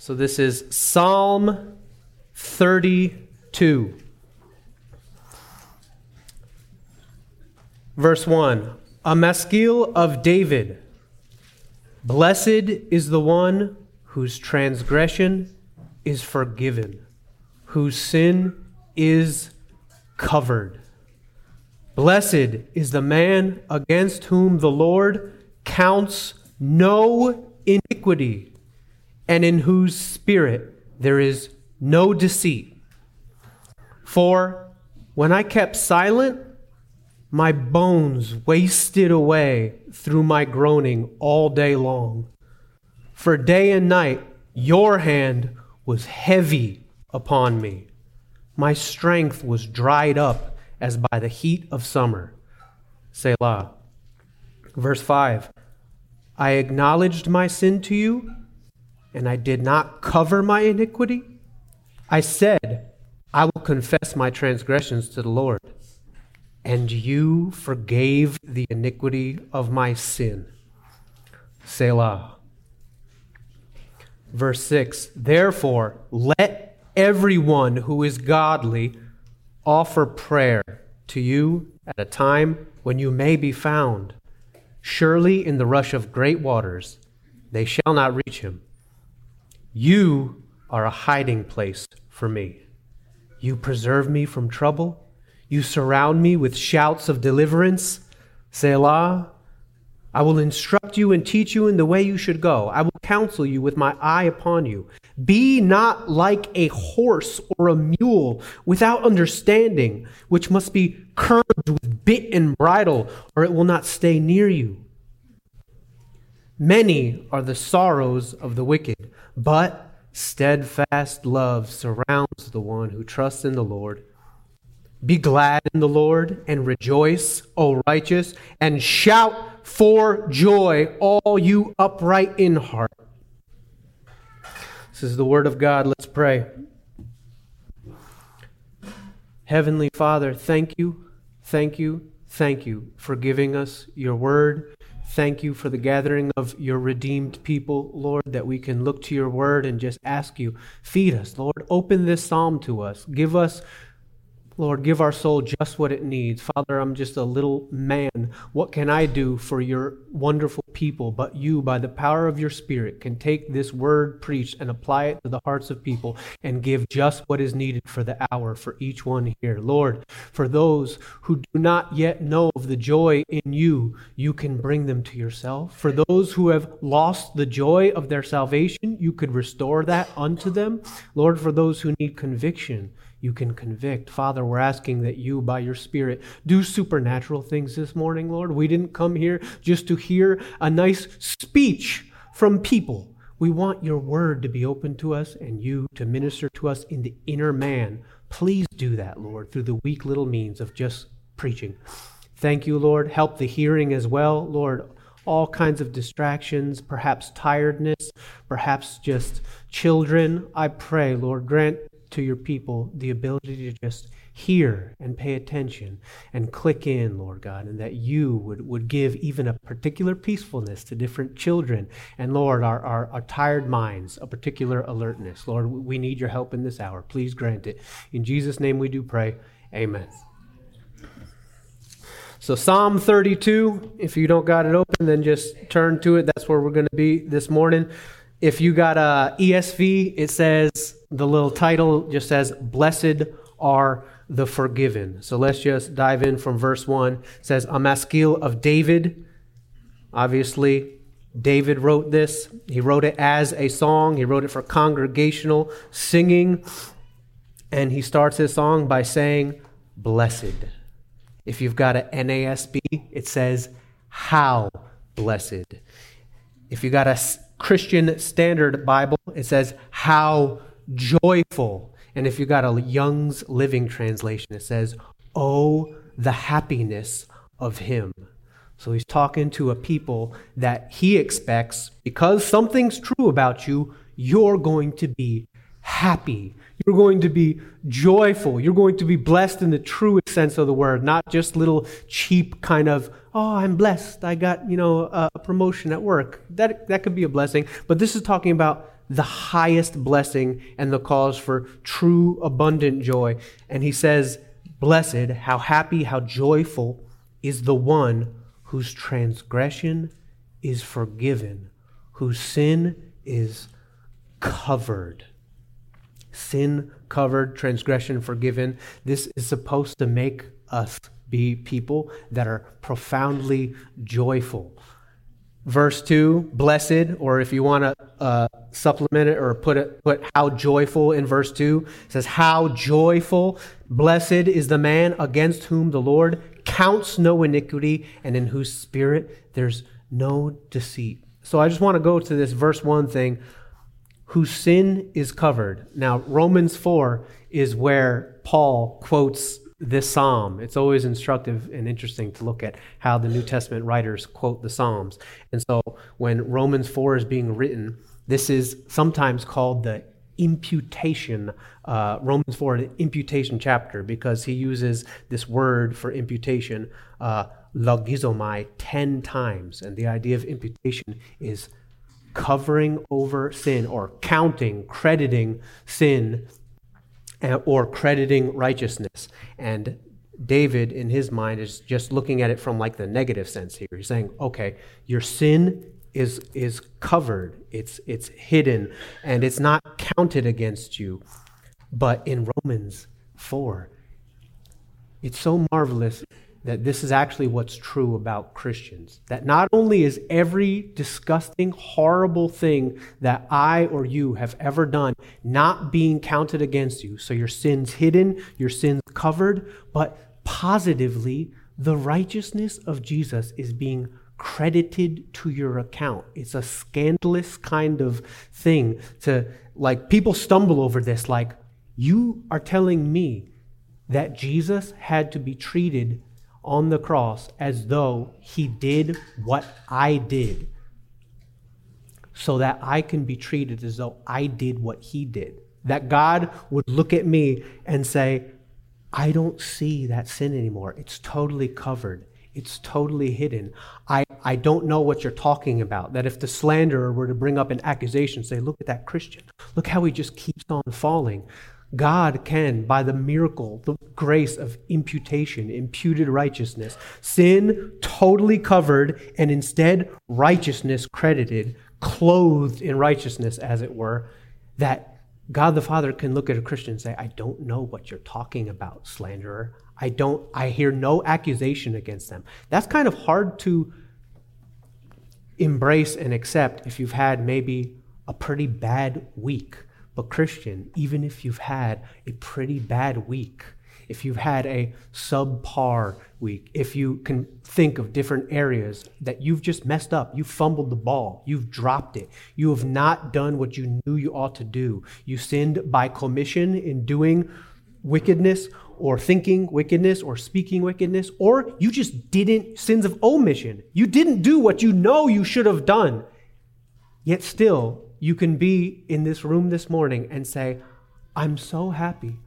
So this is Psalm 32. Verse 1 A maskil of David. Blessed is the one whose transgression is forgiven, whose sin is covered. Blessed is the man against whom the Lord counts no iniquity, and in whose spirit there is no deceit. For when I kept silent, my bones wasted away through my groaning all day long. For day and night your hand was heavy upon me. My strength was dried up as by the heat of summer. Selah. Verse 5 I acknowledged my sin to you, and I did not cover my iniquity. I said, I will confess my transgressions to the Lord, and you forgave the iniquity of my sin. Selah. Verse 6 Therefore, let everyone who is godly offer prayer to you at a time when you may be found. Surely in the rush of great waters they shall not reach him. You are a hiding place for me. You preserve me from trouble. You surround me with shouts of deliverance. Selah. I will instruct you and teach you in the way you should go. I will counsel you with my eye upon you. Be not like a horse or a mule without understanding, which must be curbed with bit and bridle, or it will not stay near you. Many are the sorrows of the wicked, but steadfast love surrounds the one who trusts in the Lord. Be glad in the Lord and rejoice, O righteous, and shout for joy, all you upright in heart. This is the word of God. Let's pray. Heavenly Father, thank you, thank you, thank you for giving us your word. Thank you for the gathering of your redeemed people, Lord, that we can look to your word and just ask you, feed us, Lord. Open this psalm to us. Give us Lord, give our soul just what it needs. Father, I'm just a little man. What can I do for your wonderful people? But you, by the power of your Spirit, can take this word preached and apply it to the hearts of people and give just what is needed for the hour for each one here. Lord, for those who do not yet know of the joy in you, you can bring them to yourself. For those who have lost the joy of their salvation, you could restore that unto them. Lord, for those who need conviction, you can convict. Father, we're asking that you, by your Spirit, do supernatural things this morning, Lord. We didn't come here just to hear a nice speech from people. We want your word to be open to us and you to minister to us in the inner man. Please do that, Lord, through the weak little means of just preaching. Thank you, Lord. Help the hearing as well, Lord all kinds of distractions, perhaps tiredness, perhaps just children. I pray, Lord, grant to your people the ability to just hear and pay attention and click in, Lord God, and that you would, would give even a particular peacefulness to different children. And Lord, our, our, our tired minds, a particular alertness. Lord, we need your help in this hour. Please grant it. In Jesus' name we do pray. Amen. So, Psalm 32, if you don't got it open, then just turn to it. That's where we're going to be this morning. If you got a ESV, it says, the little title just says, Blessed are the forgiven. So let's just dive in from verse 1. It says, A maskil of David. Obviously, David wrote this. He wrote it as a song, he wrote it for congregational singing. And he starts his song by saying, Blessed. If you've got an NASB, it says, How blessed. If you got a Christian Standard Bible, it says, How joyful. And if you got a Young's Living Translation, it says, Oh, the happiness of Him. So he's talking to a people that he expects, because something's true about you, you're going to be happy. You're going to be joyful. You're going to be blessed in the truest sense of the word, not just little cheap kind of, oh, I'm blessed. I got, you know, a promotion at work. That, that could be a blessing. But this is talking about the highest blessing and the cause for true abundant joy. And he says, Blessed, how happy, how joyful is the one whose transgression is forgiven, whose sin is covered. Sin covered, transgression forgiven. This is supposed to make us be people that are profoundly joyful. Verse 2, blessed, or if you want to uh, supplement it or put it, put how joyful in verse 2, it says, How joyful, blessed is the man against whom the Lord counts no iniquity and in whose spirit there's no deceit. So I just want to go to this verse 1 thing whose sin is covered. Now, Romans 4 is where Paul quotes this psalm. It's always instructive and interesting to look at how the New Testament writers quote the Psalms. And so when Romans 4 is being written, this is sometimes called the imputation, uh, Romans 4, the imputation chapter, because he uses this word for imputation, uh, logizomai, 10 times. And the idea of imputation is covering over sin or counting, crediting sin Uh, or crediting righteousness. And David, in his mind, is just looking at it from like the negative sense here. He's saying, okay, your sin is, is covered, it's, it's hidden, and it's not counted against you. But in Romans 4, it's so marvelous that this is actually what's true about Christians. That not only is every disgusting, horrible thing that I or you have ever done not being counted against you, so your sins hidden, your sins covered, but positively, the righteousness of Jesus is being credited to your account. It's a scandalous kind of thing to, like, people stumble over this, like, you are telling me that Jesus had to be treated on the cross as though he did what I did, so that I can be treated as though I did what he did. That God would look at me and say, I don't see that sin anymore. It's totally covered. It's totally hidden. I, I don't know what you're talking about. That if the slanderer were to bring up an accusation, say, Look at that Christian. Look how he just keeps on falling. God can, by the miracle, the grace of imputation, imputed righteousness, sin totally covered, and instead righteousness credited, clothed in righteousness, as it were, that God the Father can look at a Christian and say, I don't know what you're talking about, slanderer. I don't, I hear no accusation against them. That's kind of hard to embrace and accept if you've had maybe a pretty bad week but, Christian, even if you've had a pretty bad week, if you've had a subpar week, if you can think of different areas that you've just messed up, you fumbled the ball, you've dropped it, you have not done what you knew you ought to do, you sinned by commission in doing wickedness or thinking wickedness or speaking wickedness, or you just didn't, sins of omission. You didn't do what you know you should have done. Yet still, you can be in this room this morning and say, I'm so happy,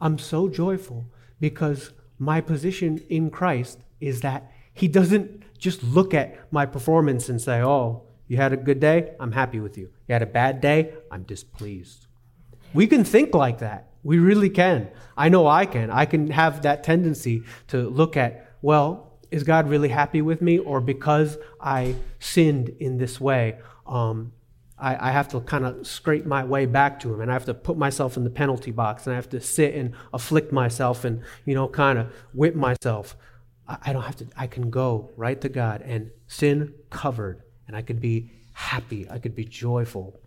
I'm so joyful, because my position in Christ is that He doesn't just look at my performance and say, Oh, you had a good day? I'm happy with you. You had a bad day? I'm displeased. We can think like that. We really can. I know I can. I can have that tendency to look at, well, is God really happy with me? Or because I sinned in this way, um, I, I have to kind of scrape my way back to him and I have to put myself in the penalty box and I have to sit and afflict myself and, you know, kind of whip myself. I, I don't have to, I can go right to God and sin covered and I could be happy. I could be joyful.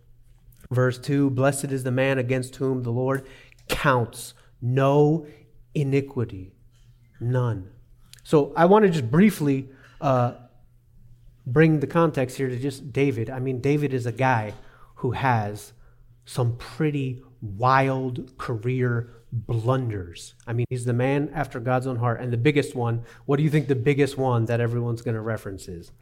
Verse 2 Blessed is the man against whom the Lord counts no iniquity, none. So I want to just briefly uh, bring the context here to just David. I mean, David is a guy who has some pretty wild career blunders. I mean, he's the man after God's own heart. And the biggest one, what do you think the biggest one that everyone's going to reference is?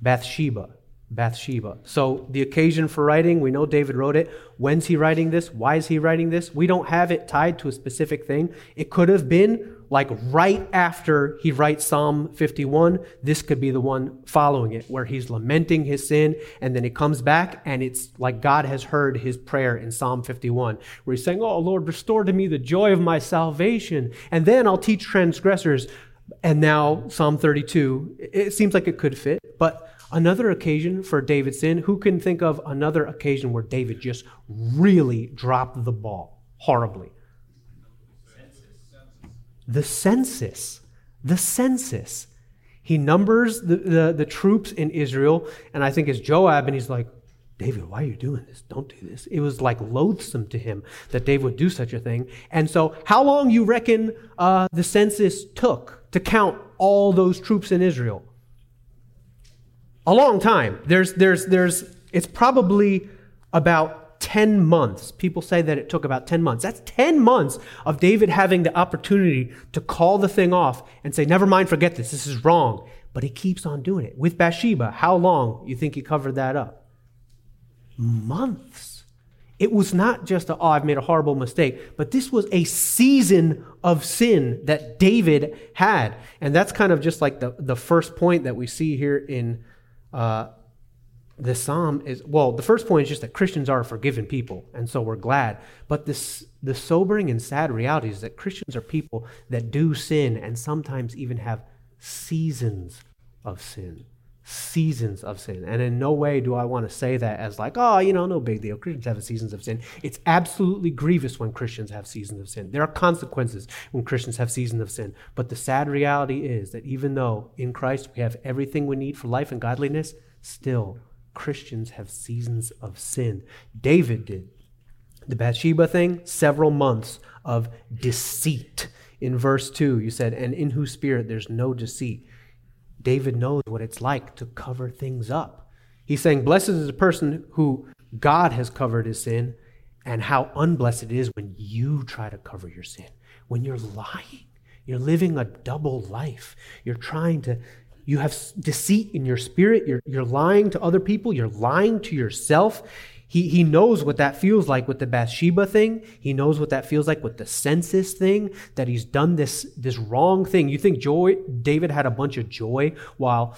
Bathsheba. Bathsheba. So, the occasion for writing, we know David wrote it. When's he writing this? Why is he writing this? We don't have it tied to a specific thing. It could have been like right after he writes Psalm 51, this could be the one following it, where he's lamenting his sin, and then he comes back, and it's like God has heard his prayer in Psalm 51, where he's saying, Oh, Lord, restore to me the joy of my salvation, and then I'll teach transgressors. And now, Psalm 32, it seems like it could fit, but another occasion for David's sin, who can think of another occasion where David just really dropped the ball horribly? The census. The census. He numbers the, the, the, troops in Israel, and I think it's Joab, and he's like, David, why are you doing this? Don't do this. It was like loathsome to him that David would do such a thing. And so, how long you reckon uh, the census took to count all those troops in Israel? A long time. There's, there's, there's, it's probably about 10 months. People say that it took about 10 months. That's 10 months of David having the opportunity to call the thing off and say, never mind, forget this, this is wrong. But he keeps on doing it. With Bathsheba, how long you think he covered that up? Months. It was not just a, oh, I've made a horrible mistake, but this was a season of sin that David had. And that's kind of just like the, the first point that we see here in uh, the psalm is well the first point is just that christians are forgiven people and so we're glad. But this the sobering and sad reality is that christians are people that do sin and sometimes even have seasons of sin seasons of sin. And in no way do i want to say that as like oh you know no big deal. Christians have seasons of sin. It's absolutely grievous when christians have seasons of sin. There are consequences when christians have seasons of sin. But the sad reality is that even though in christ we have everything we need for life and godliness still Christians have seasons of sin. David did. The Bathsheba thing, several months of deceit. In verse 2, you said, and in whose spirit there's no deceit. David knows what it's like to cover things up. He's saying, Blessed is the person who God has covered his sin, and how unblessed it is when you try to cover your sin, when you're lying. You're living a double life. You're trying to you have deceit in your spirit. You're, you're lying to other people. You're lying to yourself. He, he knows what that feels like with the Bathsheba thing. He knows what that feels like with the census thing, that he's done this, this wrong thing. You think joy, David had a bunch of joy while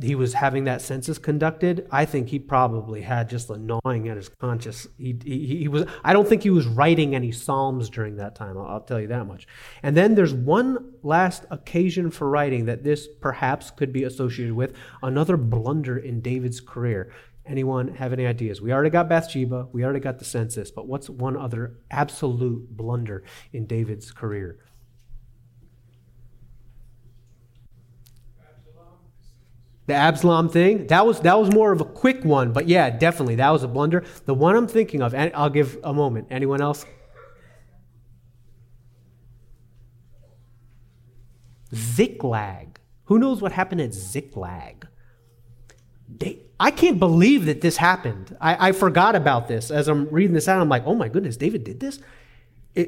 he was having that census conducted, I think he probably had just a gnawing at his conscience. He, he, he, was. I don't think he was writing any psalms during that time. I'll, I'll tell you that much. And then there's one last occasion for writing that this perhaps could be associated with another blunder in David's career. Anyone have any ideas? We already got Bathsheba. We already got the census. But what's one other absolute blunder in David's career? The Absalom thing, that was that was more of a quick one, but yeah, definitely that was a blunder. The one I'm thinking of, and I'll give a moment. Anyone else? Ziklag. Who knows what happened at Ziklag? They, I can't believe that this happened. I, I forgot about this as I'm reading this out. I'm like, oh my goodness, David did this.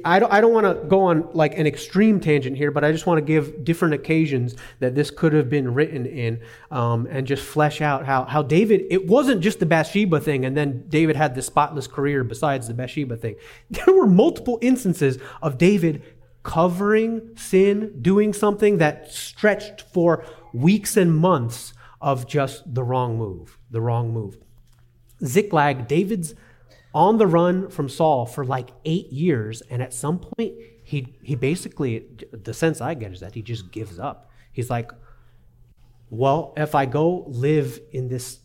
I don't, I don't want to go on like an extreme tangent here, but I just want to give different occasions that this could have been written in um, and just flesh out how, how David, it wasn't just the Bathsheba thing, and then David had the spotless career besides the Bathsheba thing. There were multiple instances of David covering sin, doing something that stretched for weeks and months of just the wrong move, the wrong move. Ziklag, David's on the run from Saul for like eight years. And at some point, he, he basically, the sense I get is that he just gives up. He's like, well, if I go live in this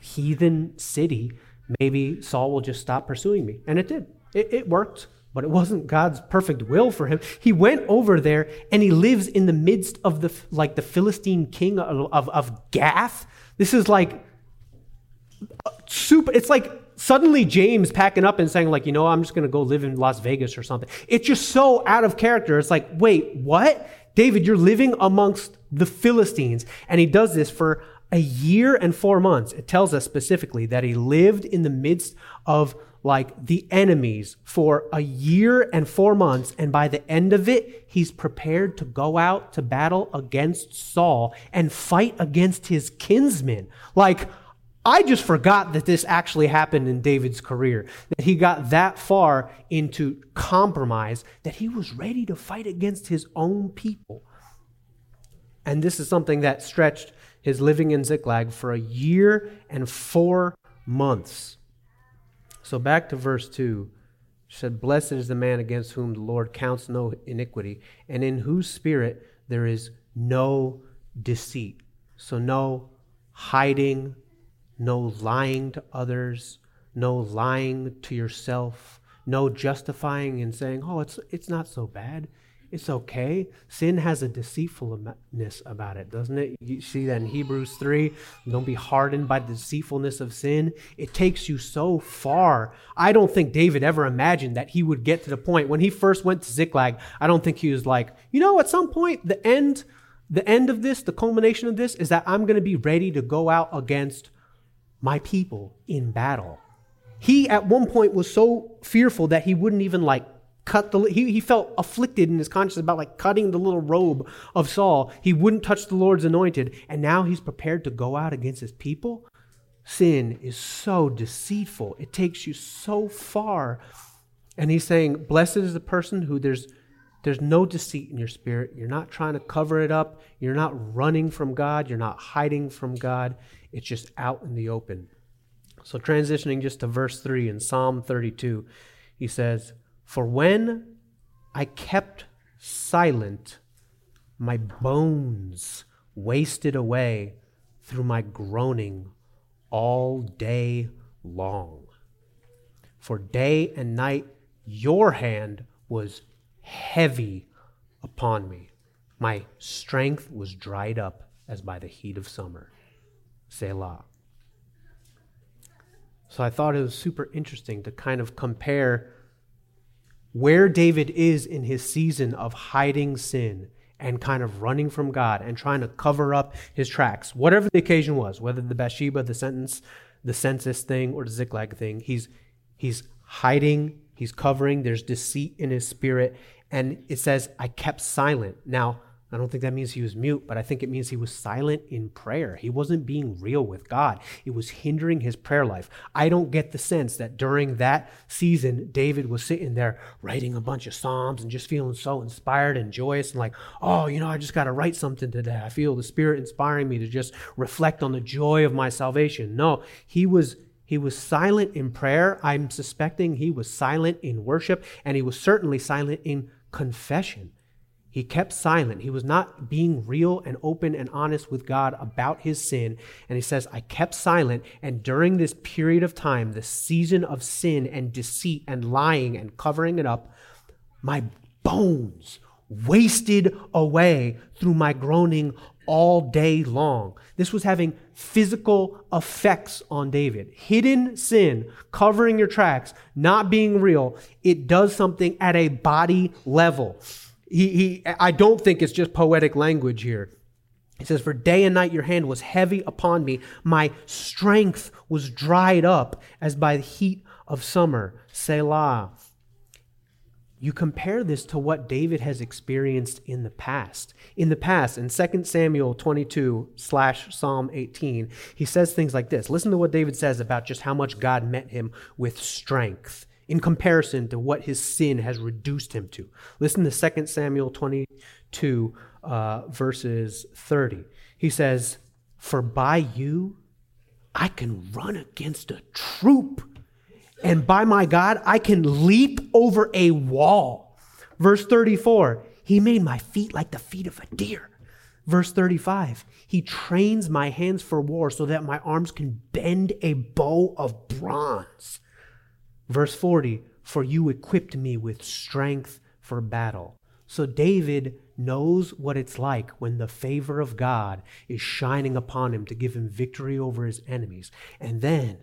heathen city, maybe Saul will just stop pursuing me. And it did. It, it worked, but it wasn't God's perfect will for him. He went over there and he lives in the midst of the, like the Philistine king of, of, of Gath. This is like super, it's like suddenly James packing up and saying, like, you know, I'm just going to go live in Las Vegas or something. It's just so out of character. It's like, wait, what? David, you're living amongst the Philistines. And he does this for a year and four months. It tells us specifically that he lived in the midst of like the enemies for a year and four months. And by the end of it, he's prepared to go out to battle against Saul and fight against his kinsmen. Like, I just forgot that this actually happened in David's career, that he got that far into compromise that he was ready to fight against his own people. And this is something that stretched his living in Ziklag for a year and four months. So back to verse 2. She said, Blessed is the man against whom the Lord counts no iniquity, and in whose spirit there is no deceit. So, no hiding, no lying to others, no lying to yourself, no justifying and saying, oh, it's, it's not so bad. It's okay. Sin has a deceitfulness about it, doesn't it? You see that in Hebrews 3. Don't be hardened by the deceitfulness of sin. It takes you so far. I don't think David ever imagined that he would get to the point when he first went to Ziklag. I don't think he was like, you know, at some point, the end, the end of this, the culmination of this is that I'm going to be ready to go out against my people in battle. He at one point was so fearful that he wouldn't even like cut the he, he felt afflicted in his conscience about like cutting the little robe of Saul. He wouldn't touch the Lord's anointed, and now he's prepared to go out against his people. Sin is so deceitful. It takes you so far. And he's saying, Blessed is the person who there's there's no deceit in your spirit. You're not trying to cover it up. You're not running from God. You're not hiding from God. It's just out in the open. So, transitioning just to verse 3 in Psalm 32, he says, for when I kept silent, my bones wasted away through my groaning all day long. For day and night your hand was heavy upon me. My strength was dried up as by the heat of summer. Selah. So I thought it was super interesting to kind of compare where David is in his season of hiding sin and kind of running from God and trying to cover up his tracks, whatever the occasion was, whether the Bathsheba, the sentence, the census thing, or the Ziklag thing, he's he's hiding, he's covering, there's deceit in his spirit, and it says, I kept silent. Now, I don't think that means he was mute, but I think it means he was silent in prayer. He wasn't being real with God. It was hindering his prayer life. I don't get the sense that during that season, David was sitting there writing a bunch of Psalms and just feeling so inspired and joyous and like, oh, you know, I just got to write something today. I feel the Spirit inspiring me to just reflect on the joy of my salvation. No, he was. He was silent in prayer. I'm suspecting he was silent in worship, and he was certainly silent in confession. He kept silent. He was not being real and open and honest with God about his sin. And he says, I kept silent. And during this period of time, the season of sin and deceit and lying and covering it up, my bones wasted away through my groaning all day long. This was having physical effects on David. Hidden sin, covering your tracks, not being real, it does something at a body level. He, he, I don't think it's just poetic language here. He says, For day and night your hand was heavy upon me. My strength was dried up as by the heat of summer. Selah. You compare this to what David has experienced in the past. In the past, in 2 Samuel 22 slash Psalm 18, he says things like this. Listen to what David says about just how much God met him with strength in comparison to what his sin has reduced him to. Listen to 2 Samuel 22, uh, verses 30. He says, For by you I can run against a troop, and by my God I can leap over a wall. Verse 34, He made my feet like the feet of a deer. Verse 35, He trains my hands for war so that my arms can bend a bow of bronze. Verse 40 For you equipped me with strength for battle. So David knows what it's like when the favor of God is shining upon him to give him victory over his enemies. And then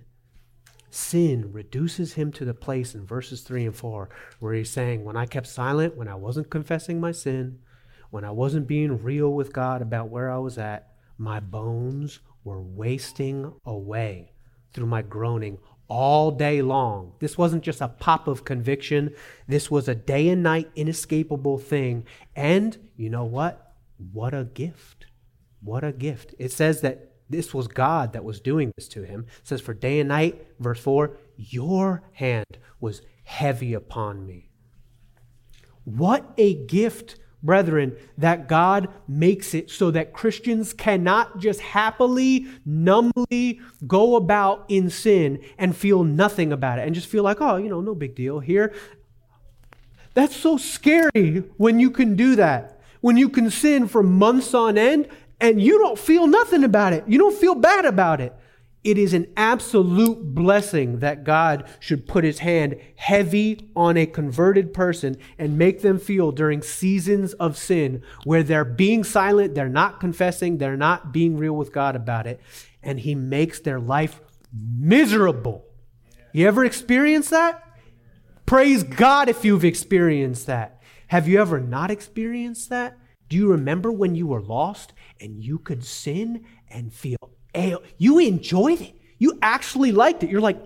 sin reduces him to the place in verses 3 and 4 where he's saying, When I kept silent, when I wasn't confessing my sin, when I wasn't being real with God about where I was at, my bones were wasting away through my groaning all day long. This wasn't just a pop of conviction. This was a day and night inescapable thing. And you know what? What a gift. What a gift. It says that this was God that was doing this to him. It says, For day and night, verse 4, your hand was heavy upon me. What a gift, brethren, that God makes it so that Christians cannot just happily, numbly go about in sin and feel nothing about it and just feel like, oh, you know, no big deal here. That's so scary when you can do that. When you can sin for months on end and you don't feel nothing about it. You don't feel bad about it. It is an absolute blessing that God should put his hand heavy on a converted person and make them feel during seasons of sin where they're being silent, they're not confessing, they're not being real with God about it, and he makes their life miserable. You ever experienced that? Praise God if you've experienced that. Have you ever not experienced that? Do you remember when you were lost and you could sin and feel? You enjoyed it. You actually liked it. You're like,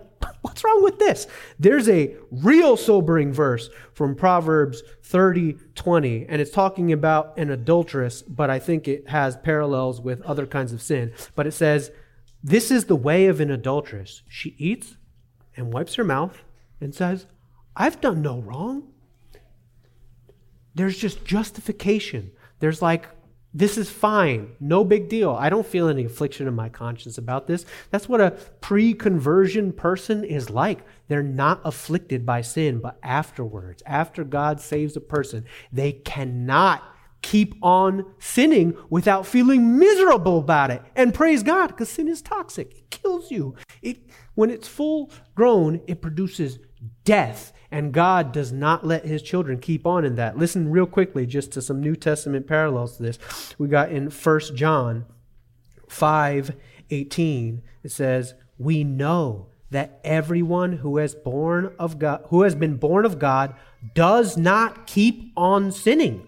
what's wrong with this? There's a real sobering verse from Proverbs 30 20, and it's talking about an adulteress, but I think it has parallels with other kinds of sin. But it says, This is the way of an adulteress. She eats and wipes her mouth and says, I've done no wrong. There's just justification. There's like, this is fine. No big deal. I don't feel any affliction in my conscience about this. That's what a pre conversion person is like. They're not afflicted by sin, but afterwards, after God saves a person, they cannot keep on sinning without feeling miserable about it. And praise God, because sin is toxic. It kills you. It, when it's full grown, it produces death. And God does not let his children keep on in that. Listen real quickly just to some New Testament parallels to this. We got in 1 John 5 18, it says, We know that everyone who has born of God who has been born of God does not keep on sinning.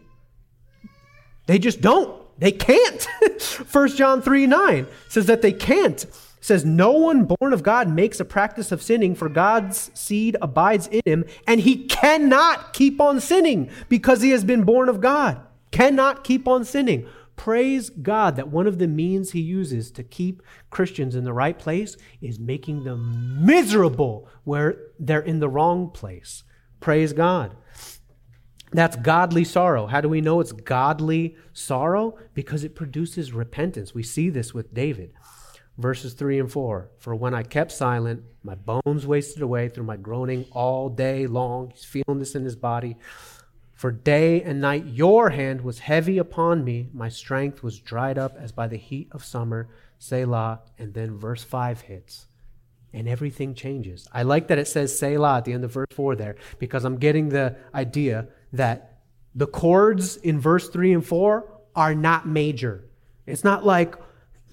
They just don't. They can't. 1 John 3 9 says that they can't says, No one born of God makes a practice of sinning, for God's seed abides in him, and he cannot keep on sinning because he has been born of God. Cannot keep on sinning. Praise God that one of the means he uses to keep Christians in the right place is making them miserable where they're in the wrong place. Praise God. That's godly sorrow. How do we know it's godly sorrow? Because it produces repentance. We see this with David verses 3 and 4. For when I kept silent, my bones wasted away through my groaning all day long. He's feeling this in his body. For day and night your hand was heavy upon me. My strength was dried up as by the heat of summer. Selah. And then verse 5 hits. And everything changes. I like that it says Selah at the end of verse 4 there because I'm getting the idea that the chords in verse 3 and 4 are not major. It's not like,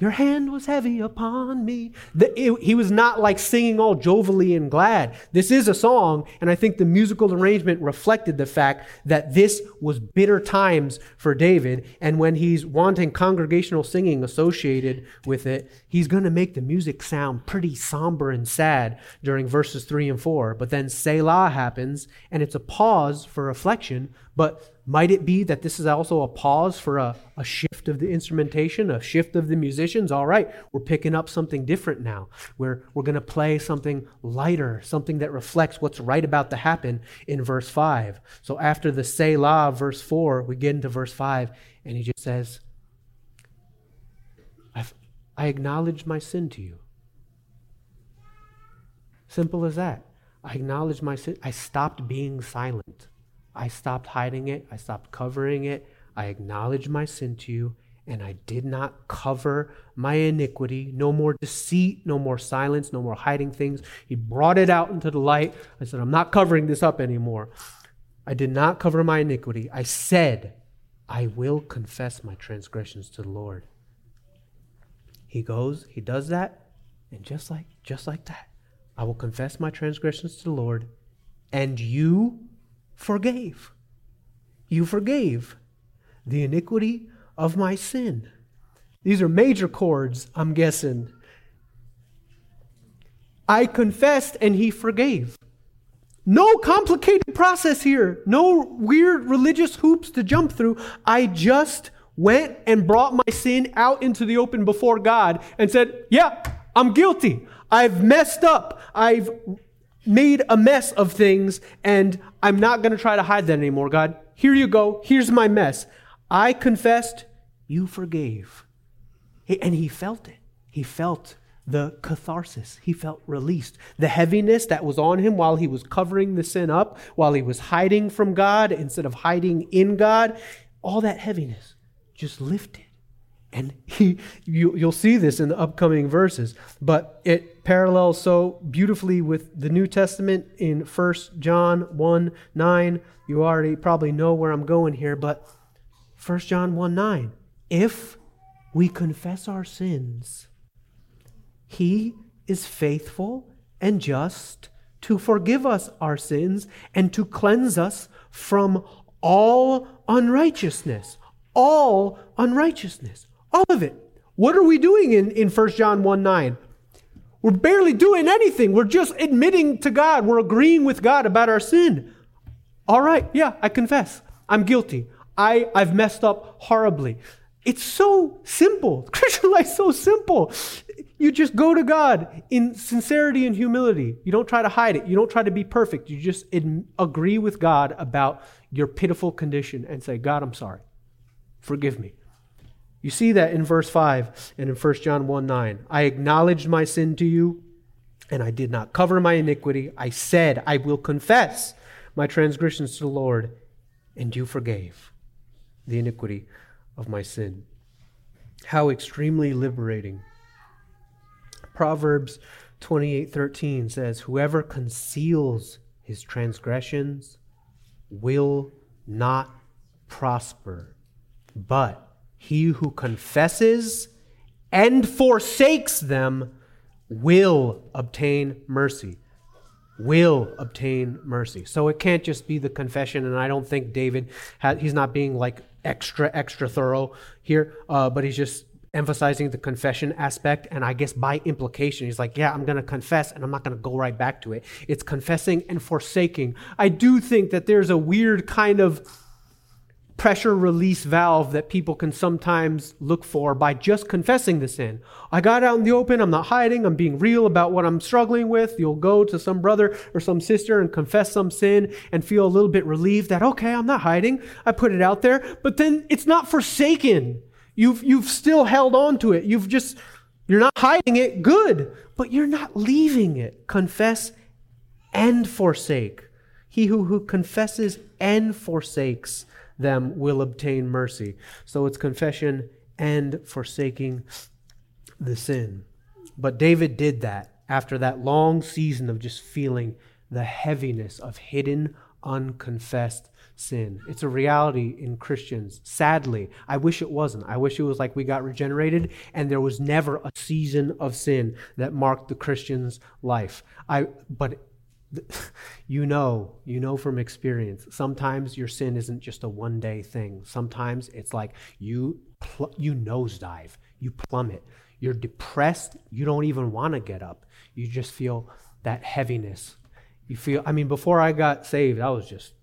your hand was heavy upon me. The, it, he was not like singing all jovially and glad. This is a song, and I think the musical arrangement reflected the fact that this was bitter times for David. And when he's wanting congregational singing associated with it, he's going to make the music sound pretty somber and sad during verses 3 and 4. But then Selah happens, and it's a pause for reflection, but might it be that this is also a pause for a, a shift of the instrumentation, a shift of the musicians? All right, we're picking up something different now. We're, we're going to play something lighter, something that reflects what's right about to happen in verse 5. So after the Selah, verse 4, we get into verse 5, and he just says, I acknowledge my sin to you. Simple as that. I acknowledge my sin. I stopped being silent. I stopped hiding it. I stopped covering it. I acknowledged my sin to you, and I did not cover my iniquity. No more deceit, no more silence, no more hiding things. He brought it out into the light. I said, I'm not covering this up anymore. I did not cover my iniquity. I said, I will confess my transgressions to the Lord. He goes, he does that, and just like just like that, I will confess my transgressions to the Lord, and you forgave. You forgave the iniquity of my sin. These are major chords, I'm guessing. I confessed and he forgave. No complicated process here. No weird religious hoops to jump through. I just went and brought my sin out into the open before God and said, Yeah, I'm guilty. I've messed up. I've made a mess of things, and I'm not going to try to hide that anymore, God. Here you go. Here's my mess. I confessed, you forgave. And he felt it. He felt the catharsis. He felt released. The heaviness that was on him while he was covering the sin up, while he was hiding from God instead of hiding in God, all that heaviness just lifted. And he, you, you'll see this in the upcoming verses, but it parallels so beautifully with the New Testament in 1 John 1 9. You already probably know where I'm going here, but 1 John 1 9. If we confess our sins, he is faithful and just to forgive us our sins and to cleanse us from all unrighteousness. All unrighteousness. All of it. What are we doing in, in 1 John 1 9? We're barely doing anything. We're just admitting to God. We're agreeing with God about our sin. All right, yeah, I confess. I'm guilty. I, I've messed up horribly. It's so simple. Christian life so simple. You just go to God in sincerity and humility. You don't try to hide it. You don't try to be perfect. You just agree with God about your pitiful condition and say, God, I'm sorry. Forgive me. You see that in verse 5 and in 1 John 1 9. I acknowledged my sin to you, and I did not cover my iniquity. I said, I will confess my transgressions to the Lord, and you forgave the iniquity of my sin. How extremely liberating. Proverbs 28:13 says, "Whoever conceals his transgressions will not prosper, but he who confesses and forsakes them will obtain mercy. Will obtain mercy. So it can't just be the confession, and I don't think David, had, he's not being like extra, extra thorough here, uh, but he's just emphasizing the confession aspect. And I guess by implication, he's like, yeah, I'm going to confess and I'm not going to go right back to it. It's confessing and forsaking. I do think that there's a weird kind of pressure release valve that people can sometimes look for by just confessing the sin. I got out in the open, I'm not hiding, I'm being real about what I'm struggling with. You'll go to some brother or some sister and confess some sin and feel a little bit relieved that, okay, I'm not hiding, I put it out there, but then it's not forsaken. You've, you've still held on to it. You've just, you're not hiding it, good, but you're not leaving it. Confess and forsake. He who, who confesses and forsakes them will obtain mercy. So it's confession and forsaking the sin. But David did that after that long season of just feeling the heaviness of hidden, unconfessed sin. It's a reality in Christians. Sadly, I wish it wasn't. I wish it was like we got regenerated and there was never a season of sin that marked the Christian's life. I but you know, you know from experience. Sometimes your sin isn't just a one day thing. Sometimes it's like you pl- you nosedive, you plummet. You're depressed. You don't even want to get up. You just feel that heaviness. You feel. I mean, before I got saved, I was just.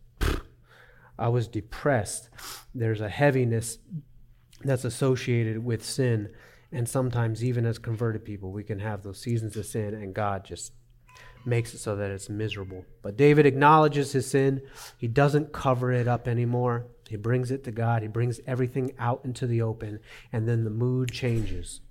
I was depressed. There's a heaviness that's associated with sin. And sometimes, even as converted people, we can have those seasons of sin, and God just makes it so that it's miserable. But David acknowledges his sin. He doesn't cover it up anymore. He brings it to God. He brings everything out into the open, and then the mood changes.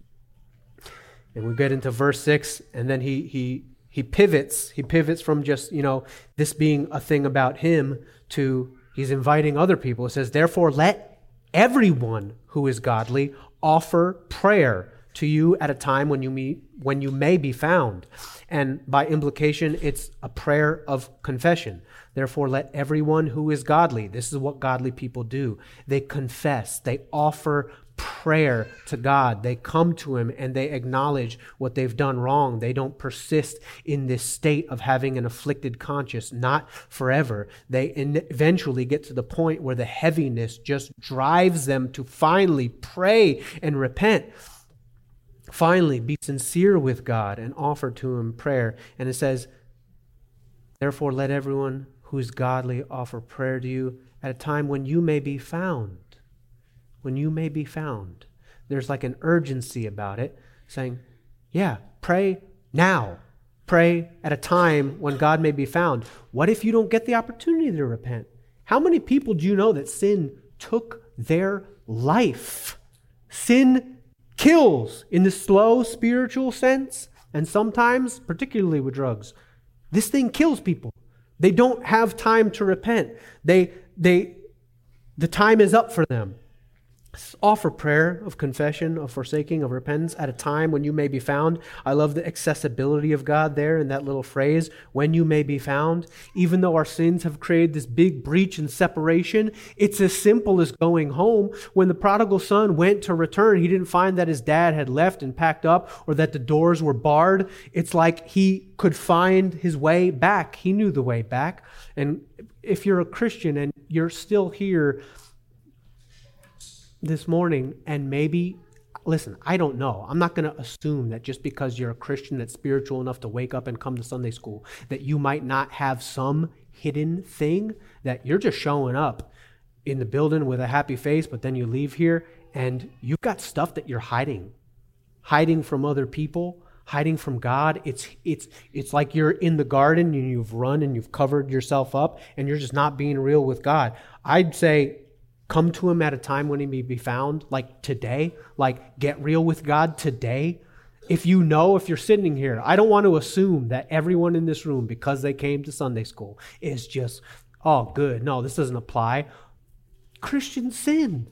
And we get into verse 6, and then he, he, he pivots. He pivots from just, you know, this being a thing about him to he's inviting other people. It says, Therefore, let everyone who is godly offer prayer to you at a time when you meet when you may be found and by implication it's a prayer of confession therefore let everyone who is godly this is what godly people do they confess they offer prayer to God. They come to Him and they acknowledge what they've done wrong. They don't persist in this state of having an afflicted conscience, not forever. They eventually get to the point where the heaviness just drives them to finally pray and repent. Finally, be sincere with God and offer to Him prayer. And it says, Therefore, let everyone who is godly offer prayer to you at a time when you may be found. when you may be found. There's like an urgency about it, saying, Yeah, pray now. Pray at a time when God may be found. What if you don't get the opportunity to repent? How many people do you know that sin took their life? Sin kills in the slow spiritual sense, and sometimes, particularly with drugs, this thing kills people. They don't have time to repent. They, they, the time is up for them. Offer prayer of confession, of forsaking, of repentance at a time when you may be found. I love the accessibility of God there in that little phrase, when you may be found. Even though our sins have created this big breach and separation, it's as simple as going home. When the prodigal son went to return, he didn't find that his dad had left and packed up or that the doors were barred. It's like he could find his way back. He knew the way back. And if you're a Christian and you're still here, this morning and maybe listen, I don't know. I'm not going to assume that just because you're a Christian that's spiritual enough to wake up and come to Sunday school, that you might not have some hidden thing that you're just showing up in the building with a happy face, but then you leave here and you've got stuff that you're hiding, hiding from other people. Hiding from God, it's it's it's like you're in the garden and you've run and you've covered yourself up and you're just not being real with God. I'd say Come to him at a time when he may be found, like today, like get real with God today. If you know, if you're sitting here, I don't want to assume that everyone in this room, because they came to Sunday school, is just, oh, good. No, this doesn't apply. Christians sin.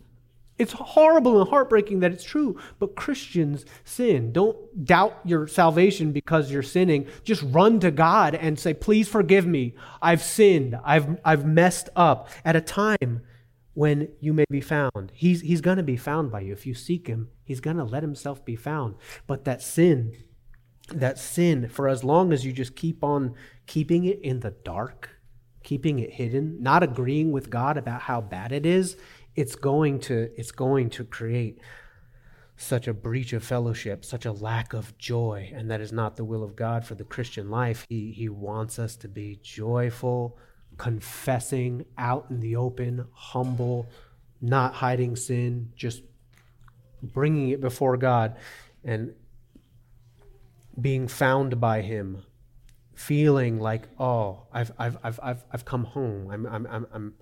It's horrible and heartbreaking that it's true, but Christians sin. Don't doubt your salvation because you're sinning. Just run to God and say, Please forgive me. I've sinned. I've, I've messed up at a time when you may be found. He's, he's going to be found by you. If you seek him, he's going to let himself be found. But that sin, that sin, for as long as you just keep on keeping it in the dark, keeping it hidden, not agreeing with God about how bad it is, it's going to, it's going to create such a breach of fellowship, such a lack of joy, and that is not the will of God for the Christian life. He, he wants us to be joyful, confessing out in the open, humble, not hiding sin, just bringing it before God and being found by Him, feeling like, oh, I've, I've, I've, I've, I've come home. I'm, I'm, I'm, I'm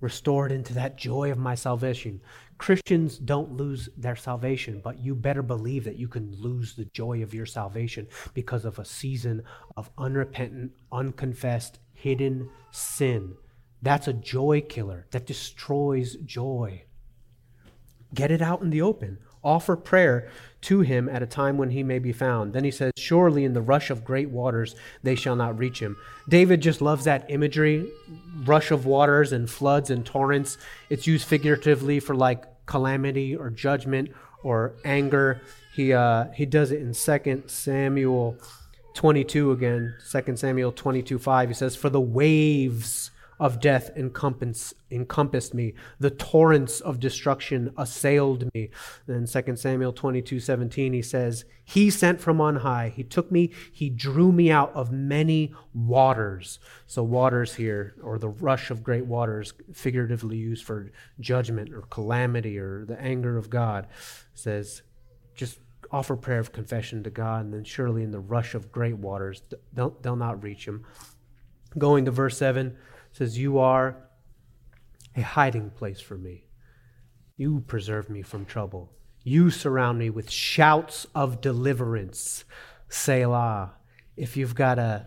restored into that joy of my salvation. Christians don't lose their salvation, but you better believe that you can lose the joy of your salvation because of a season of unrepentant, unconfessed, hidden sin. That's a joy killer that destroys joy. Get it out in the open. Offer prayer to him at a time when he may be found. Then he says, Surely in the rush of great waters they shall not reach him. David just loves that imagery rush of waters and floods and torrents. It's used figuratively for like calamity or judgment or anger. He, uh, he does it in 2 Samuel 22 again, 2 Samuel 22 5. He says, For the waves of death encompass, encompassed me. The torrents of destruction assailed me. Then 2 Samuel 22 17, he says, He sent from on high. He took me, he drew me out of many waters. So, waters here, or the rush of great waters, figuratively used for judgment or calamity or the anger of God, says, just offer prayer of confession to God, and then surely in the rush of great waters, they'll, they'll not reach him. Going to verse 7 says, You are a hiding place for me. You preserve me from trouble. You surround me with shouts of deliverance. Selah. If you've got a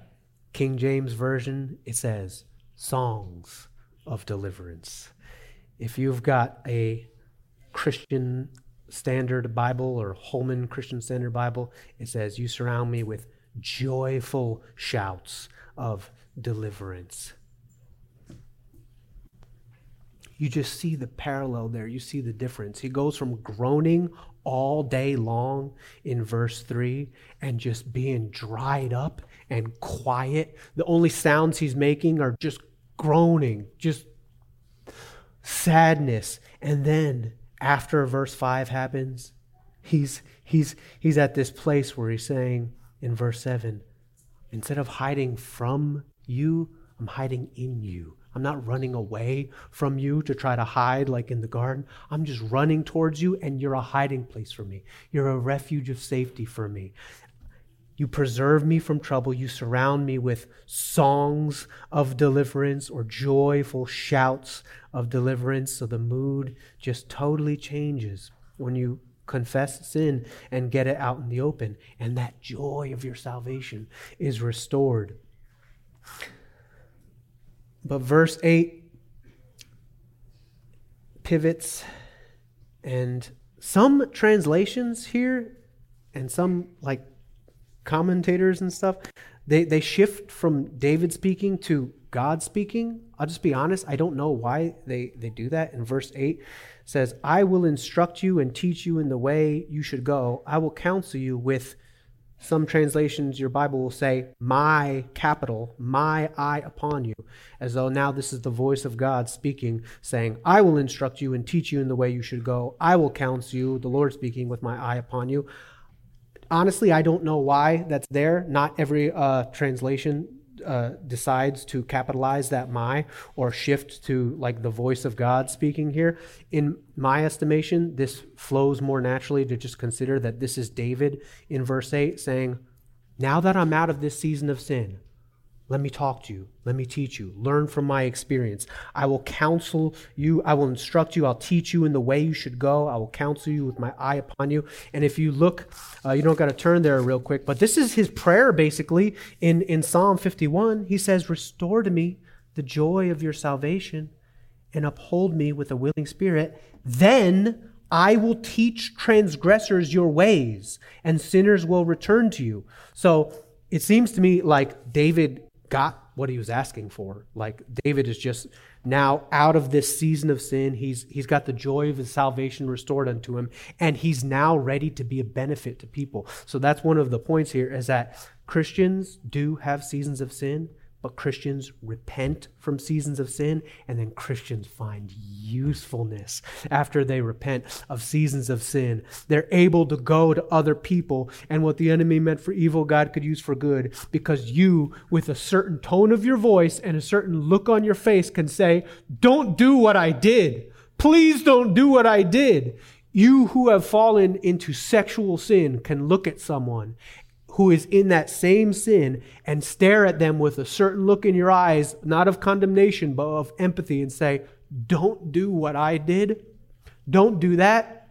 King James Version, it says songs of deliverance. If you've got a Christian Standard Bible or Holman Christian Standard Bible, it says, You surround me with joyful shouts of deliverance you just see the parallel there. You see the difference. He goes from groaning all day long in verse 3 and just being dried up and quiet. The only sounds he's making are just groaning, just sadness. And then after verse 5 happens, he's he's he's at this place where he's saying in verse 7, instead of hiding from you, I'm hiding in you. I'm not running away from you to try to hide like in the garden. I'm just running towards you, and you're a hiding place for me. You're a refuge of safety for me. You preserve me from trouble. You surround me with songs of deliverance or joyful shouts of deliverance. So the mood just totally changes when you confess sin and get it out in the open. And that joy of your salvation is restored. But verse 8 pivots, and some translations here, and some like commentators and stuff, they, they shift from David speaking to God speaking. I'll just be honest, I don't know why they, they do that. In verse 8 says, I will instruct you and teach you in the way you should go. I will counsel you with some translations, your Bible will say, my capital, my eye upon you, as though now this is the voice of God speaking, saying, I will instruct you and teach you in the way you should go. I will counsel you, the Lord speaking, with my eye upon you. Honestly, I don't know why that's there. Not every uh, translation uh, decides to capitalize that my or shift to like the voice of God speaking here, in my estimation, this flows more naturally to just consider that this is David in verse 8 saying, Now that I'm out of this season of sin, let me talk to you. Let me teach you. Learn from my experience. I will counsel you. I will instruct you. I'll teach you in the way you should go. I will counsel you with my eye upon you. And if you look, uh, you don't got to turn there real quick, but this is his prayer basically in, in Psalm 51. He says, Restore to me the joy of your salvation and uphold me with a willing spirit. Then I will teach transgressors your ways, and sinners will return to you. So it seems to me like David got what he was asking for. Like David is just now out of this season of sin. He's he's got the joy of his salvation restored unto him, and he's now ready to be a benefit to people. So that's one of the points here is that Christians do have seasons of sin, but Christians repent from seasons of sin, and then Christians find usefulness after they repent of seasons of sin. They're able to go to other people, and what the enemy meant for evil, God could use for good, because you, with a certain tone of your voice and a certain look on your face, can say, Don't do what I did. Please don't do what I did. You who have fallen into sexual sin can look at someone who is in that same sin and stare at them with a certain look in your eyes, not of condemnation, but of empathy, and say, Don't do what I did. Don't do that.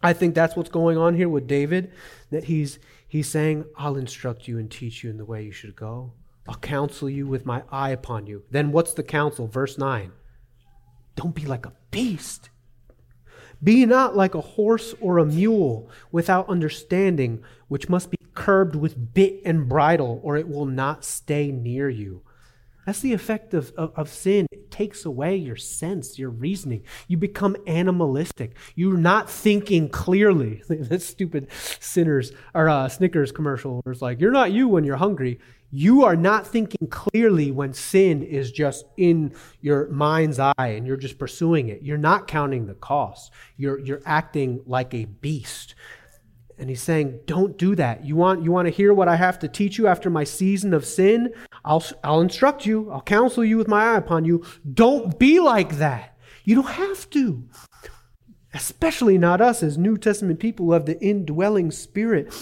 I think that's what's going on here with David, that he's, he's saying, I'll instruct you and teach you in the way you should go. I'll counsel you with my eye upon you. Then what's the counsel? Verse 9 Don't be like a beast. Be not like a horse or a mule without understanding, which must be curbed with bit and bridle, or it will not stay near you. That's the effect of, of, of, sin. It takes away your sense, your reasoning. You become animalistic. You're not thinking clearly. that stupid sinners or uh, Snickers commercial it's like, you're not you when you're hungry. You are not thinking clearly when sin is just in your mind's eye and you're just pursuing it. You're not counting the cost. You're, you're acting like a beast. And he's saying, don't do that. You want, you want to hear what I have to teach you after my season of sin? I'll, I'll instruct you. I'll counsel you with my eye upon you. Don't be like that. You don't have to. Especially not us as New Testament people who have the indwelling spirit.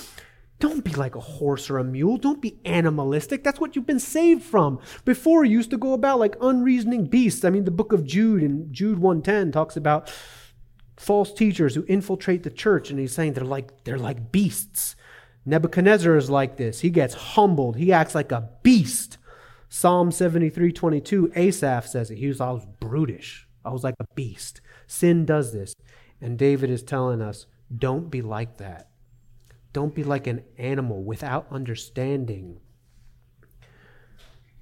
Don't be like a horse or a mule. Don't be animalistic. That's what you've been saved from. Before you used to go about like unreasoning beasts. I mean, the book of Jude in Jude 110 talks about false teachers who infiltrate the church, and he's saying they're like they're like beasts. Nebuchadnezzar is like this. He gets humbled. He acts like a beast. Psalm 73, 22, Asaph says it. He was, I was brutish. I was like a beast. Sin does this. And David is telling us, don't be like that. Don't be like an animal without understanding.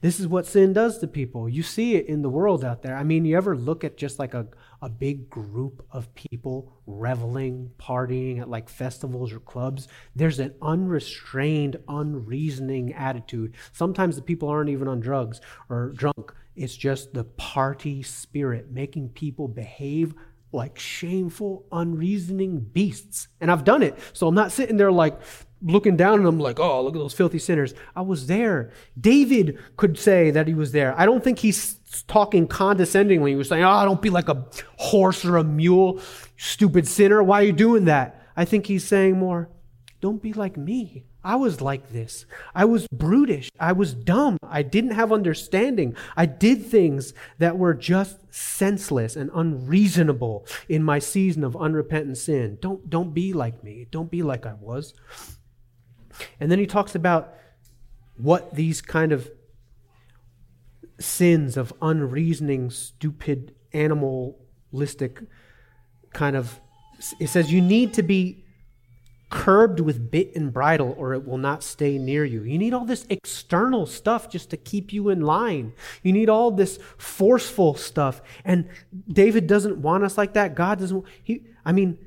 This is what sin does to people. You see it in the world out there. I mean, you ever look at just like a, a big group of people reveling, partying at like festivals or clubs? There's an unrestrained, unreasoning attitude. Sometimes the people aren't even on drugs or drunk. It's just the party spirit making people behave like shameful, unreasoning beasts. And I've done it. So I'm not sitting there like looking down on them like, oh, look at those filthy sinners. I was there. David could say that he was there. I don't think he's talking condescendingly. He was saying, oh, don't be like a horse or a mule, stupid sinner. Why are you doing that? I think he's saying more, don't be like me. I was like this. I was brutish. I was dumb. I didn't have understanding. I did things that were just senseless and unreasonable in my season of unrepentant sin. Don't, don't be like me. Don't be like I was. And then he talks about what these kind of sins of unreasoning, stupid, animalistic kind of. It says you need to be curbed with bit and bridle, or it will not stay near you. You need all this external stuff just to keep you in line. You need all this forceful stuff. And David doesn't want us like that. God doesn't. He, I mean,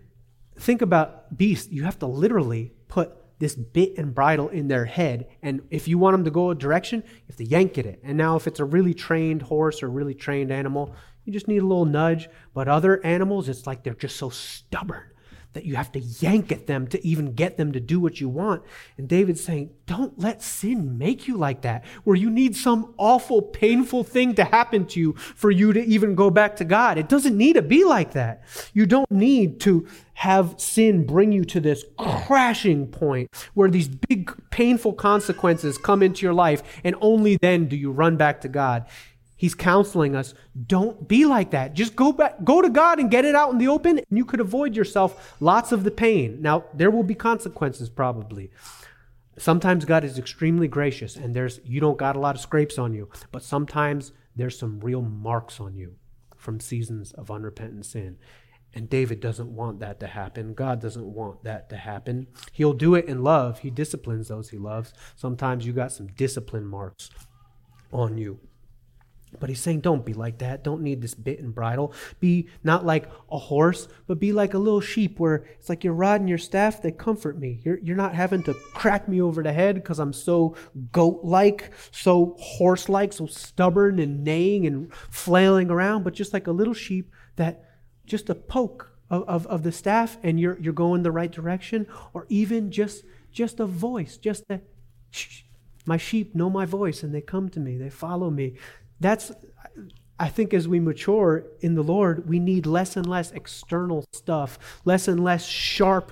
think about beasts. You have to literally put this bit and bridle in their head. And if you want them to go a direction, you have to yank at it. And now, if it's a really trained horse or really trained animal, you just need a little nudge. But other animals, it's like they're just so stubborn that you have to yank at them to even get them to do what you want. And David's saying, don't let sin make you like that, where you need some awful, painful thing to happen to you for you to even go back to God. It doesn't need to be like that. You don't need to have sin bring you to this crashing point where these big, painful consequences come into your life, and only then do you run back to God. He's counseling us. Don't be like that. Just go back, go to God and get it out in the open, and you could avoid yourself lots of the pain. Now, there will be consequences probably. Sometimes God is extremely gracious and there's you don't got a lot of scrapes on you, but sometimes there's some real marks on you from seasons of unrepentant sin. And David doesn't want that to happen. God doesn't want that to happen. He'll do it in love. He disciplines those he loves. Sometimes you got some discipline marks on you. But he's saying, don't be like that. Don't need this bit and bridle. Be not like a horse, but be like a little sheep where it's like your rod and your staff, they comfort me. You're, you're not having to crack me over the head because I'm so goat like, so horse like, so stubborn and neighing and flailing around, but just like a little sheep that just a poke of, of, of the staff and you're, you're going the right direction, or even just, just a voice, just a my sheep know my voice and they come to me, they follow me. That's, I think, as we mature in the Lord, we need less and less external stuff, less and less sharp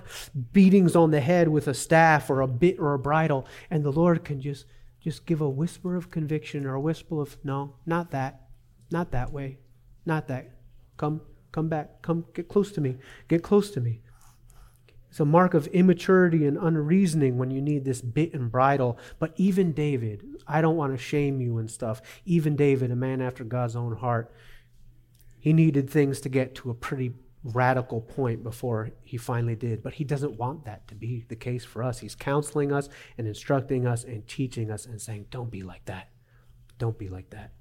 beatings on the head with a staff or a bit or a bridle. And the Lord can just, just give a whisper of conviction or a whisper of, no, not that, not that way, not that. Come, come back, come, get close to me, get close to me. It's a mark of immaturity and unreasoning when you need this bit and bridle. But even David, I don't want to shame you and stuff. Even David, a man after God's own heart, he needed things to get to a pretty radical point before he finally did. But he doesn't want that to be the case for us. He's counseling us and instructing us and teaching us and saying, don't be like that. Don't be like that.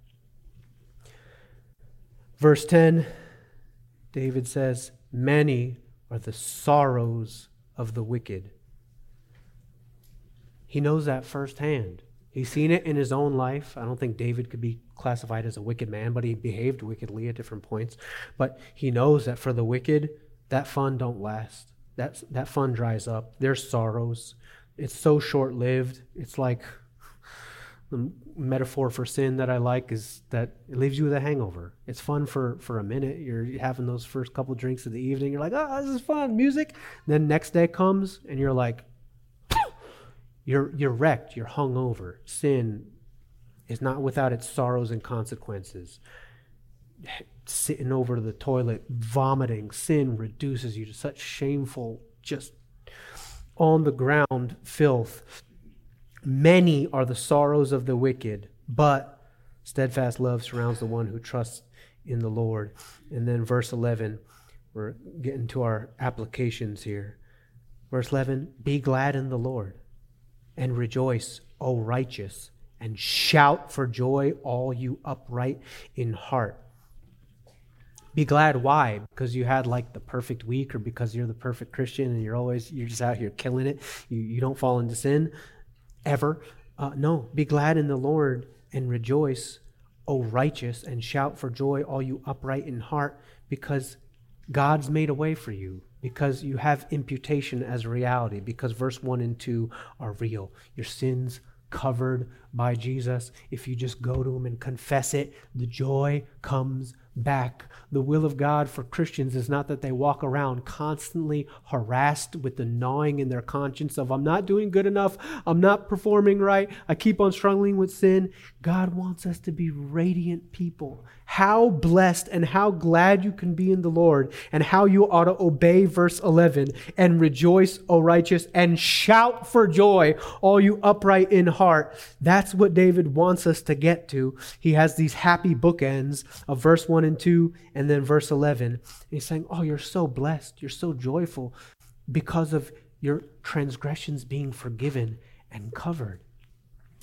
Verse 10, David says, Many are the sorrows of the wicked. He knows that firsthand. He's seen it in his own life. I don't think David could be classified as a wicked man, but he behaved wickedly at different points. But he knows that for the wicked, that fun don't last. That, that fun dries up. There's sorrows. It's so short lived. It's like the metaphor for sin that I like is that it leaves you with a hangover. It's fun for, for a minute. You're having those first couple drinks of the evening. You're like, oh, this is fun, music. Then next day comes and you're like, you're, you're wrecked. You're hung over. Sin is not without its sorrows and consequences. Sitting over the toilet, vomiting, sin reduces you to such shameful, just on the ground filth Many are the sorrows of the wicked, but steadfast love surrounds the one who trusts in the Lord. And then verse 11, we're getting to our applications here. Verse 11, be glad in the Lord and rejoice, O righteous, and shout for joy, all you upright in heart. Be glad. Why? Because you had like the perfect week, or because you're the perfect Christian and you're always you're just out here killing it. You you don't fall into sin ever. Uh, no, be glad in the Lord and rejoice, O righteous, and shout for joy, all you upright in heart, because God's made a way for you. because you have imputation as reality, because verse 1 and 2 are real. Your sins covered by Jesus. If you just go to Him and confess it, the joy comes back. The will of God for Christians is not that they walk around constantly harassed with the gnawing in their conscience of, I'm not doing good enough, I'm not performing right, I keep on struggling with sin. God wants us to be radiant people. How blessed and how glad you can be in the Lord, and how you ought to obey verse 11 and rejoice, O righteous, and shout for joy, all you upright in heart. That's what David wants us to get to. He has these happy bookends of verse 1 and 2, and then verse 11. he's saying, Oh, you're so blessed. You're so joyful because of your transgressions being forgiven and covered.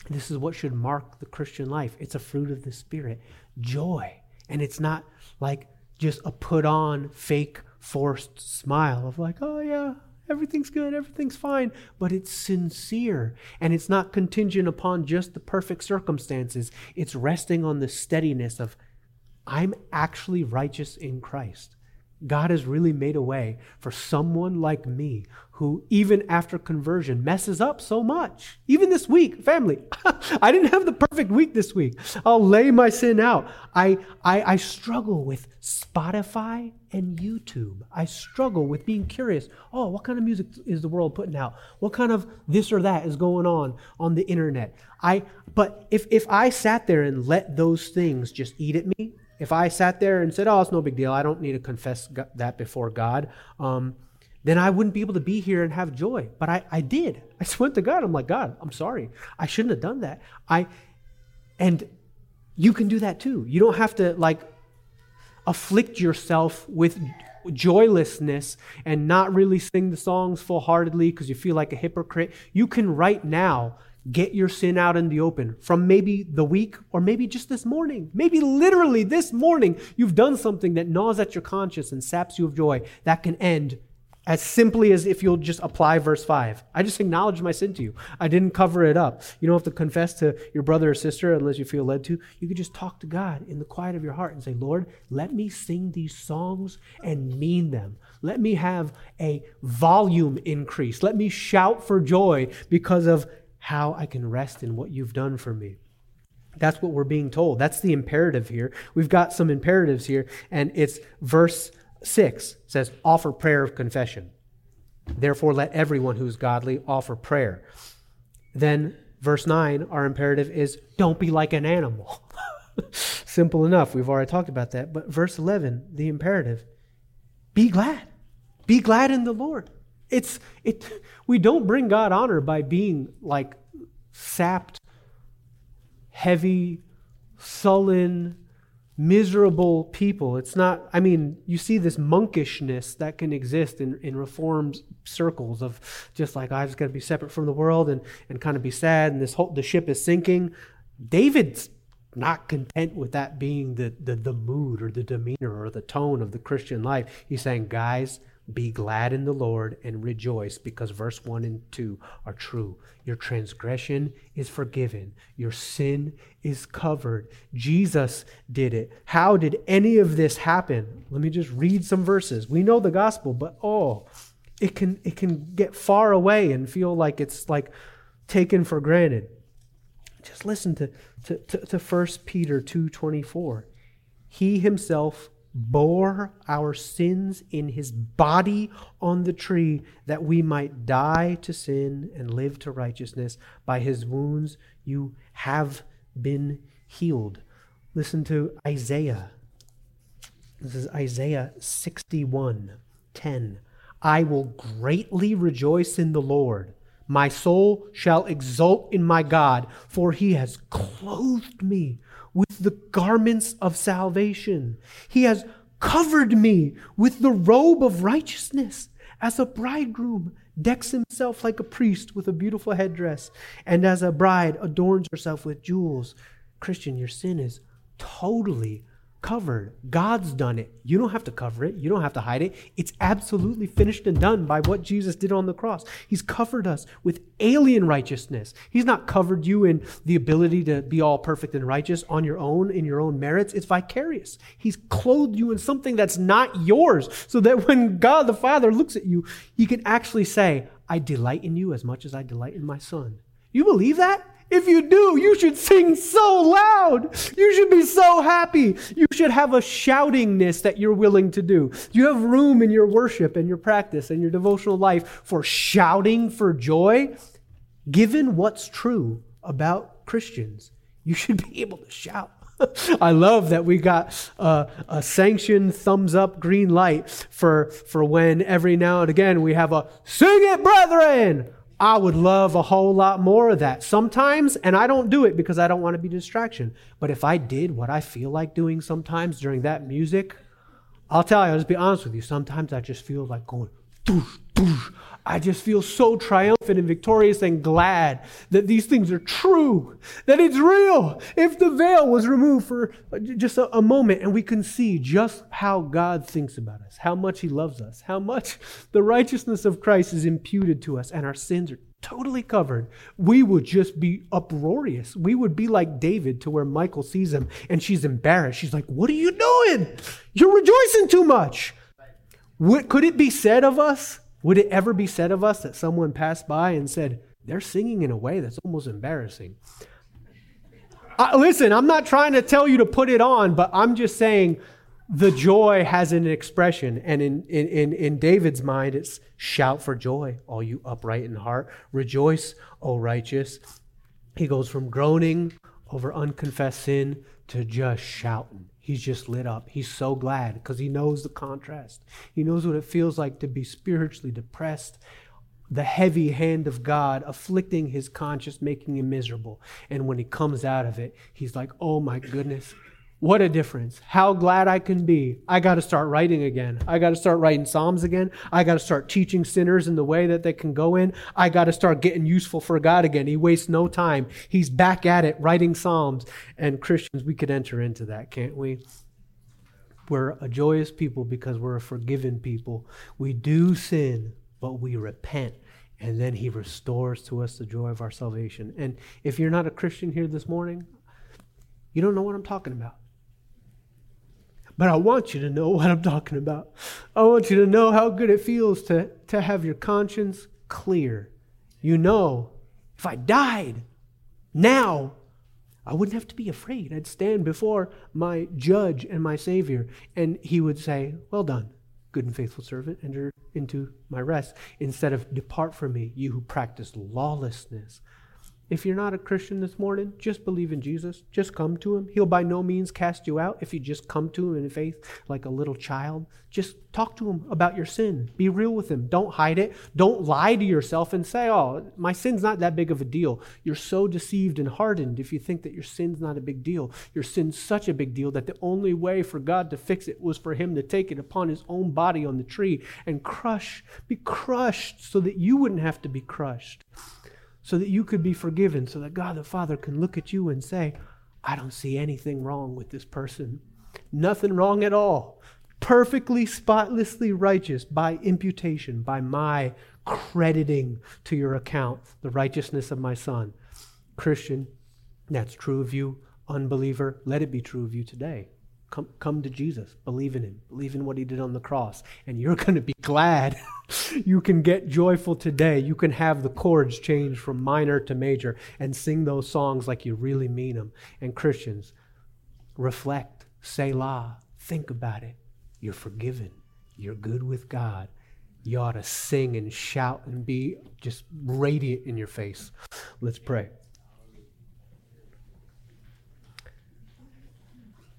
This is what should mark the Christian life. It's a fruit of the Spirit joy. And it's not like just a put on, fake, forced smile of like, oh, yeah, everything's good, everything's fine, but it's sincere and it's not contingent upon just the perfect circumstances. It's resting on the steadiness of I'm actually righteous in Christ. God has really made a way for someone like me who, even after conversion, messes up so much. Even this week, family, I didn't have the perfect week this week. I'll lay my sin out. I, I, I struggle with Spotify and YouTube. I struggle with being curious. Oh, what kind of music is the world putting out? What kind of this or that is going on on the internet? I, but if, if I sat there and let those things just eat at me, if I sat there and said, "Oh, it's no big deal. I don't need to confess that before God," um, then I wouldn't be able to be here and have joy. But I, I did. I just went to God. I'm like, God, I'm sorry. I shouldn't have done that. I, and you can do that too. You don't have to like afflict yourself with joylessness and not really sing the songs full heartedly because you feel like a hypocrite. You can right now Get your sin out in the open from maybe the week or maybe just this morning. Maybe literally this morning, you've done something that gnaws at your conscience and saps you of joy. That can end as simply as if you'll just apply verse 5. I just acknowledge my sin to you. I didn't cover it up. You don't have to confess to your brother or sister unless you feel led to. You could just talk to God in the quiet of your heart and say, Lord, let me sing these songs and mean them. Let me have a volume increase. Let me shout for joy because of how I can rest in what you've done for me. That's what we're being told. That's the imperative here. We've got some imperatives here, and it's verse 6 says, Offer prayer of confession. Therefore, let everyone who's godly offer prayer. Then, verse 9, our imperative is, Don't be like an animal. Simple enough. We've already talked about that. But verse 11, the imperative, Be glad. Be glad in the Lord. It's it we don't bring God honor by being like sapped, heavy, sullen, miserable people. It's not, I mean, you see this monkishness that can exist in, in reformed circles of just like, oh, I just got to be separate from the world and, and kind of be sad and this whole, the ship is sinking. David's not content with that being the, the, the mood or the demeanor or the tone of the Christian life. He's saying, guys, be glad in the Lord and rejoice because verse 1 and 2 are true. Your transgression is forgiven, your sin is covered. Jesus did it. How did any of this happen? Let me just read some verses. We know the gospel, but oh, it can it can get far away and feel like it's like taken for granted. Just listen to to, to, to 1 Peter 2:24. He himself bore our sins in his body on the tree that we might die to sin and live to righteousness. By his wounds you have been healed. Listen to Isaiah. This is Isaiah 61 10. I will greatly rejoice in the Lord. My soul shall exult in my God, for he has clothed me with the garments of salvation. He has covered me with the robe of righteousness as a bridegroom decks himself like a priest with a beautiful headdress, and as a bride adorns herself with jewels. Christian, your sin is totally covered. God's done it. You don't have to cover it. You don't have to hide it. It's absolutely finished and done by what Jesus did on the cross. He's covered us with alien righteousness. He's not covered you in the ability to be all perfect and righteous on your own, in your own merits. It's vicarious. He's clothed you in something that's not yours so that when God the Father looks at you, he can actually say, I delight in you as much as I delight in my son. You believe that? If you do, you should sing so loud. You should be so happy. You should have a shoutingness that you're willing to do. You have room in your worship and your practice and your devotional life for shouting for joy. Given what's true about Christians, you should be able to shout. I love that we got a, sanctioned thumbs up green light for, for when every now and again we have a sing it, brethren. I would love a whole lot more of that sometimes, and I don't do it because I don't want to be distraction. But if I did what I feel like doing sometimes during that music, I'll tell you, I'll just be honest with you. Sometimes I just feel like going, doosh, doosh. I just feel so triumphant and victorious and glad that these things are true, that it's real. If the veil was removed for just a, a, moment and we can see just how God thinks about us, how much He loves us, how much the righteousness of Christ is imputed to us, and our sins are totally covered, we would just be uproarious. We would be like David to where Michal sees him and she's embarrassed. She's like, What are you doing? You're rejoicing too much. Could it be said of us would it ever be said of us that someone passed by and said, they're singing in a way that's almost embarrassing? Uh, listen, I'm not trying to tell you to put it on, but I'm just saying the joy has an expression. And in, in, in David's mind, it's shout for joy, all you upright in heart. Rejoice, O righteous. He goes from groaning over unconfessed sin to just shouting. He's just lit up. He's so glad because he knows the contrast. He knows what it feels like to be spiritually depressed, the heavy hand of God afflicting his conscience, making him miserable. And when he comes out of it, he's like, oh my goodness, what a difference. How glad I can be. I got to start writing again. I got to start writing Psalms again. I got to start teaching sinners in the way that they can go in. I got to start getting useful for God again. He wastes no time. He's back at it, writing Psalms. And Christians, we could enter into that, can't we? We're a joyous people because we're a forgiven people. We do sin, but we repent. And then he restores to us the joy of our salvation. And if you're not a Christian here this morning, you don't know what I'm talking about. But I want you to know what I'm talking about. I want you to know how good it feels to, to have your conscience clear. You know, if I died now, I wouldn't have to be afraid. I'd stand before my judge and my Savior, and he would say, Well done, good and faithful servant, enter into my rest, instead of depart from me, you who practice lawlessness. If you're not a Christian this morning, just believe in Jesus. Just come to Him. He'll by no means cast you out if you just come to Him in faith like a little child. Just talk to Him about your sin. Be real with Him. Don't hide it. Don't lie to yourself and say, oh, my sin's not that big of a deal. You're so deceived and hardened if you think that your sin's not a big deal. Your sin's such a big deal that the only way for God to fix it was for Him to take it upon His own body on the tree and crush, be crushed so that you wouldn't have to be crushed so that you could be forgiven, so that God the Father can look at you and say, I don't see anything wrong with this person. Nothing wrong at all. Perfectly, spotlessly righteous by imputation, by my crediting to your account the righteousness of my Son. Christian, that's true of you. Unbeliever, let it be true of you today. Come, come to Jesus. Believe in him. Believe in what he did on the cross. And you're going to be glad. you can get joyful today. You can have the chords change from minor to major and sing those songs like you really mean them. And Christians, reflect, Selah, think about it. You're forgiven. You're good with God. You ought to sing and shout and be just radiant in your face. Let's pray.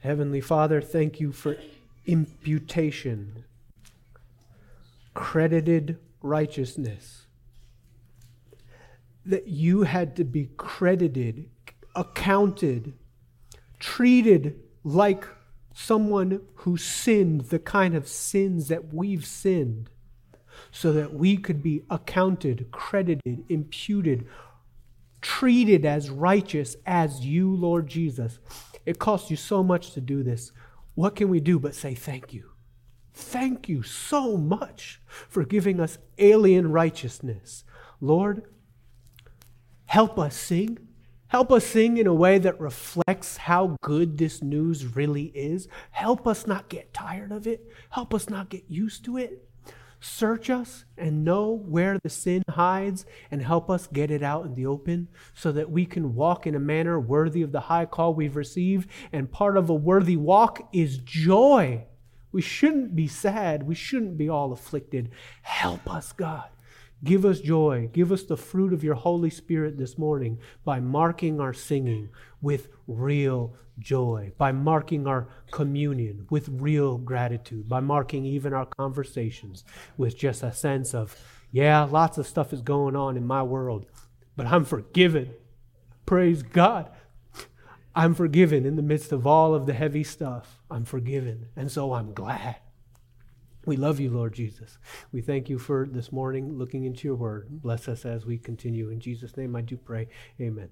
Heavenly Father, thank you for imputation, credited righteousness. That you had to be credited, accounted, treated like someone who sinned the kind of sins that we've sinned, so that we could be accounted, credited, imputed, treated as righteous as you, Lord Jesus. It costs you so much to do this. what can we do but say thank you? Thank you so much for giving us alien righteousness. Lord, help us sing. Help us sing in a way that reflects how good this news really is. Help us not get tired of it. Help us not get used to it. Search us and know where the sin hides and help us get it out in the open so that we can walk in a manner worthy of the high call we've received. And part of a worthy walk is joy. We shouldn't be sad. We shouldn't be all afflicted. Help us, God. Give us joy. Give us the fruit of your Holy Spirit this morning by marking our singing with real joy, by marking our communion with real gratitude, by marking even our conversations with just a sense of, yeah, lots of stuff is going on in my world, but I'm forgiven. Praise God. I'm forgiven in the midst of all of the heavy stuff. I'm forgiven. And so I'm glad. We love you, Lord Jesus. We thank you for this morning looking into your word. Bless us as we continue. In Jesus' name I do pray. Amen.